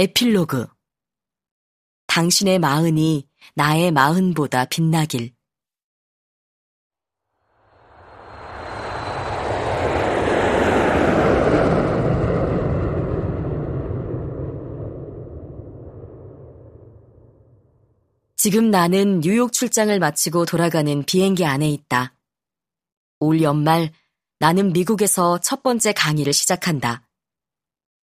에필로그 당신의 마흔이 나의 마흔보다 빛나길 지금 나는 뉴욕 출장을 마치고 돌아가는 비행기 안에 있다. 올 연말 나는 미국에서 첫 번째 강의를 시작한다.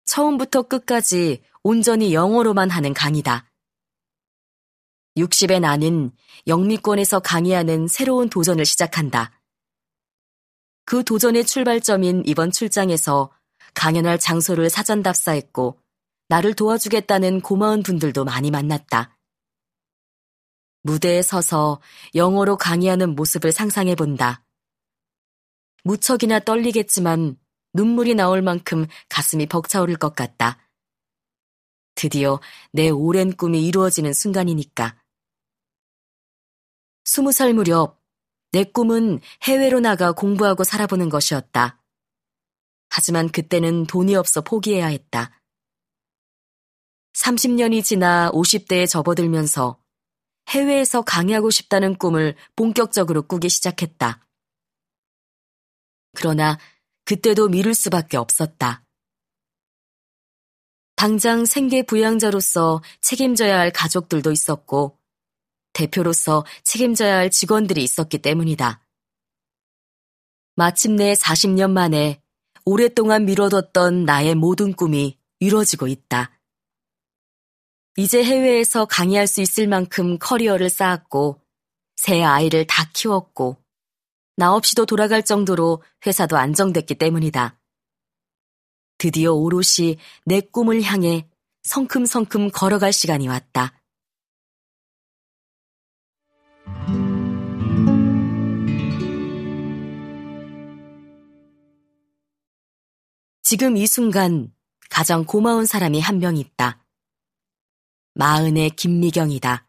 처음부터 끝까지 온전히 영어로만 하는 강의다. 60의 나는 영미권에서 강의하는 새로운 도전을 시작한다. 그 도전의 출발점인 이번 출장에서 강연할 장소를 사전 답사했고 나를 도와주겠다는 고마운 분들도 많이 만났다. 무대에 서서 영어로 강의하는 모습을 상상해 본다. 무척이나 떨리겠지만 눈물이 나올 만큼 가슴이 벅차오를 것 같다. 드디어 내 오랜 꿈이 이루어지는 순간이니까. 스무 살 무렵 내 꿈은 해외로 나가 공부하고 살아보는 것이었다. 하지만 그때는 돈이 없어 포기해야 했다. 30년이 지나 50대에 접어들면서 해외에서 강의하고 싶다는 꿈을 본격적으로 꾸기 시작했다. 그러나 그때도 미룰 수밖에 없었다. 당장 생계 부양자로서 책임져야 할 가족들도 있었고, 대표로서 책임져야 할 직원들이 있었기 때문이다. 마침내 40년 만에 오랫동안 미뤄뒀던 나의 모든 꿈이 이루어지고 있다. 이제 해외에서 강의할 수 있을 만큼 커리어를 쌓았고, 새 아이를 다 키웠고, 나 없이도 돌아갈 정도로 회사도 안정됐기 때문이다. 드디어 오롯이 내 꿈을 향해 성큼성큼 걸어갈 시간이 왔다. 지금 이 순간 가장 고마운 사람이 한 명 있다. 마흔의 김미경이다.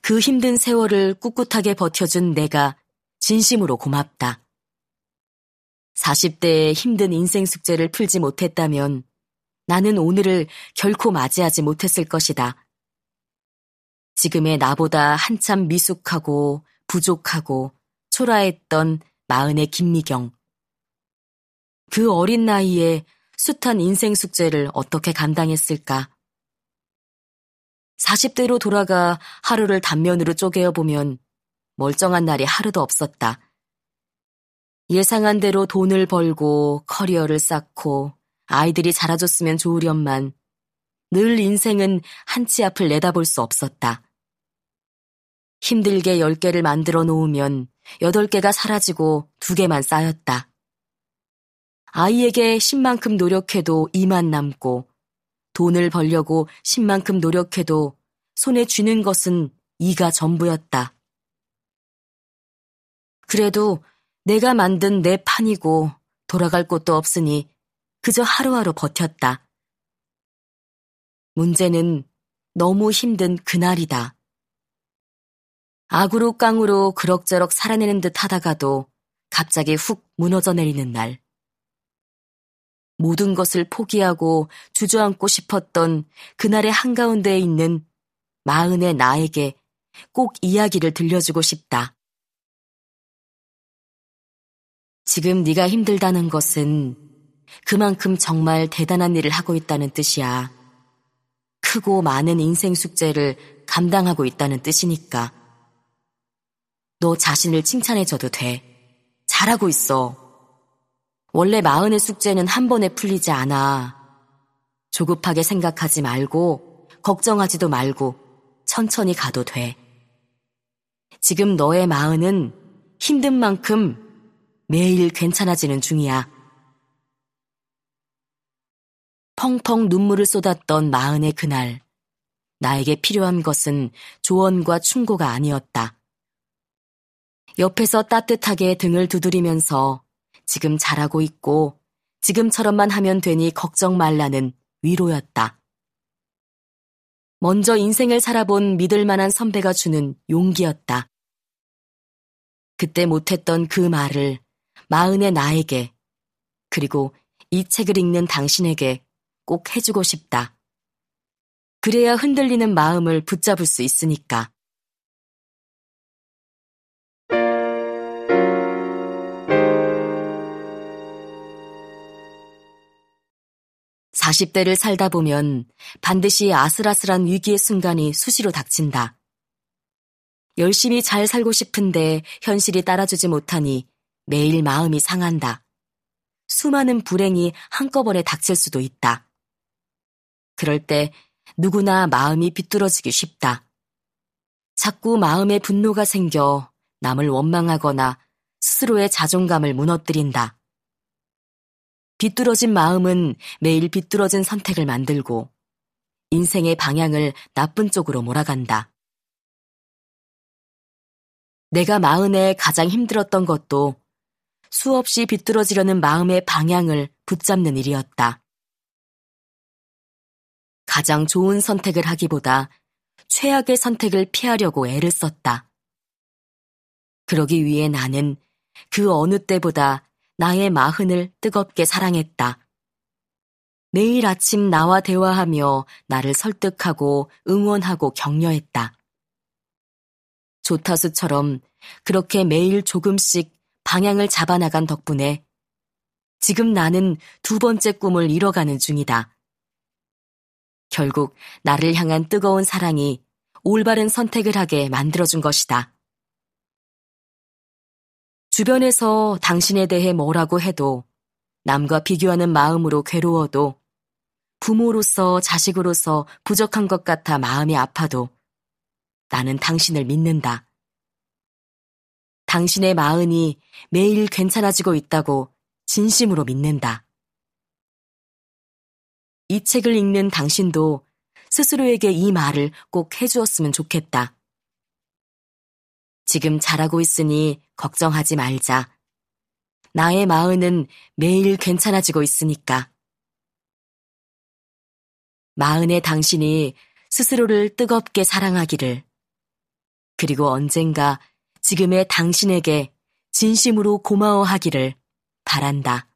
그 힘든 세월을 꿋꿋하게 버텨준 내가 진심으로 고맙다. 40대의 힘든 인생 숙제를 풀지 못했다면 나는 오늘을 결코 맞이하지 못했을 것이다. 지금의 나보다 한참 미숙하고 부족하고 초라했던 마흔의 김미경. 그 어린 나이에 숱한 인생 숙제를 어떻게 감당했을까? 40대로 돌아가 하루를 단면으로 쪼개어 보면 멀쩡한 날이 하루도 없었다. 예상한 대로 돈을 벌고 커리어를 쌓고 아이들이 자라줬으면 좋으련만 늘 인생은 한치 앞을 내다볼 수 없었다. 힘들게 10개를 만들어 놓으면 8개가 사라지고 2개만 쌓였다. 아이에게 10만큼 노력해도 2만 남고 돈을 벌려고 10만큼 노력해도 손에 쥐는 것은 2가 전부였다. 그래도 내가 만든 내 판이고 돌아갈 곳도 없으니 그저 하루하루 버텼다. 문제는 너무 힘든 그날이다. 악으로 깡으로 그럭저럭 살아내는 듯 하다가도 갑자기 훅 무너져 내리는 날. 모든 것을 포기하고 주저앉고 싶었던 그날의 한가운데에 있는 마흔의 나에게 꼭 이야기를 들려주고 싶다. 지금 네가 힘들다는 것은 그만큼 정말 대단한 일을 하고 있다는 뜻이야. 크고 많은 인생 숙제를 감당하고 있다는 뜻이니까. 너 자신을 칭찬해줘도 돼. 잘하고 있어. 원래 마흔의 숙제는 한 번에 풀리지 않아. 조급하게 생각하지 말고, 걱정하지도 말고, 천천히 가도 돼. 지금 너의 마흔은 힘든 만큼 매일 괜찮아지는 중이야. 펑펑 눈물을 쏟았던 마흔의 그날, 나에게 필요한 것은 조언과 충고가 아니었다. 옆에서 따뜻하게 등을 두드리면서 지금 잘하고 있고 지금처럼만 하면 되니 걱정 말라는 위로였다. 먼저 인생을 살아본 믿을 만한 선배가 주는 용기였다. 그때 못했던 그 말을 마흔의 나에게 그리고 이 책을 읽는 당신에게 꼭 해주고 싶다. 그래야 흔들리는 마음을 붙잡을 수 있으니까. 4 0 대를 살다 보면 반드시 아슬아슬한 위기의 순간이 수시로 닥친다. 열심히 잘 살고 싶은데 현실이 따라주지 못하니 매일 마음이 상한다. 수많은 불행이 한꺼번에 닥칠 수도 있다. 그럴 때 누구나 마음이 비뚤어지기 쉽다. 자꾸 마음에 분노가 생겨 남을 원망하거나 스스로의 자존감을 무너뜨린다. 비뚤어진 마음은 매일 비뚤어진 선택을 만들고 인생의 방향을 나쁜 쪽으로 몰아간다. 내가 마흔에 가장 힘들었던 것도 수없이 비뚤어지려는 마음의 방향을 붙잡는 일이었다. 가장 좋은 선택을 하기보다 최악의 선택을 피하려고 애를 썼다. 그러기 위해 나는 그 어느 때보다 나의 마흔을 뜨겁게 사랑했다. 매일 아침 나와 대화하며 나를 설득하고 응원하고 격려했다. 조타수처럼 그렇게 매일 조금씩 방향을 잡아나간 덕분에 지금 나는 두 번째 꿈을 이뤄가는 중이다. 결국 나를 향한 뜨거운 사랑이 올바른 선택을 하게 만들어준 것이다. 주변에서 당신에 대해 뭐라고 해도 남과 비교하는 마음으로 괴로워도 부모로서 자식으로서 부족한 것 같아 마음이 아파도 나는 당신을 믿는다. 당신의 마음이 매일 괜찮아지고 있다고 진심으로 믿는다. 이 책을 읽는 당신도 스스로에게 이 말을 꼭 해주었으면 좋겠다. 지금 잘하고 있으니 걱정하지 말자. 나의 마음은 매일 괜찮아지고 있으니까. 마흔의 당신이 스스로를 뜨겁게 사랑하기를, 그리고 언젠가 지금의 당신에게 진심으로 고마워하기를 바란다.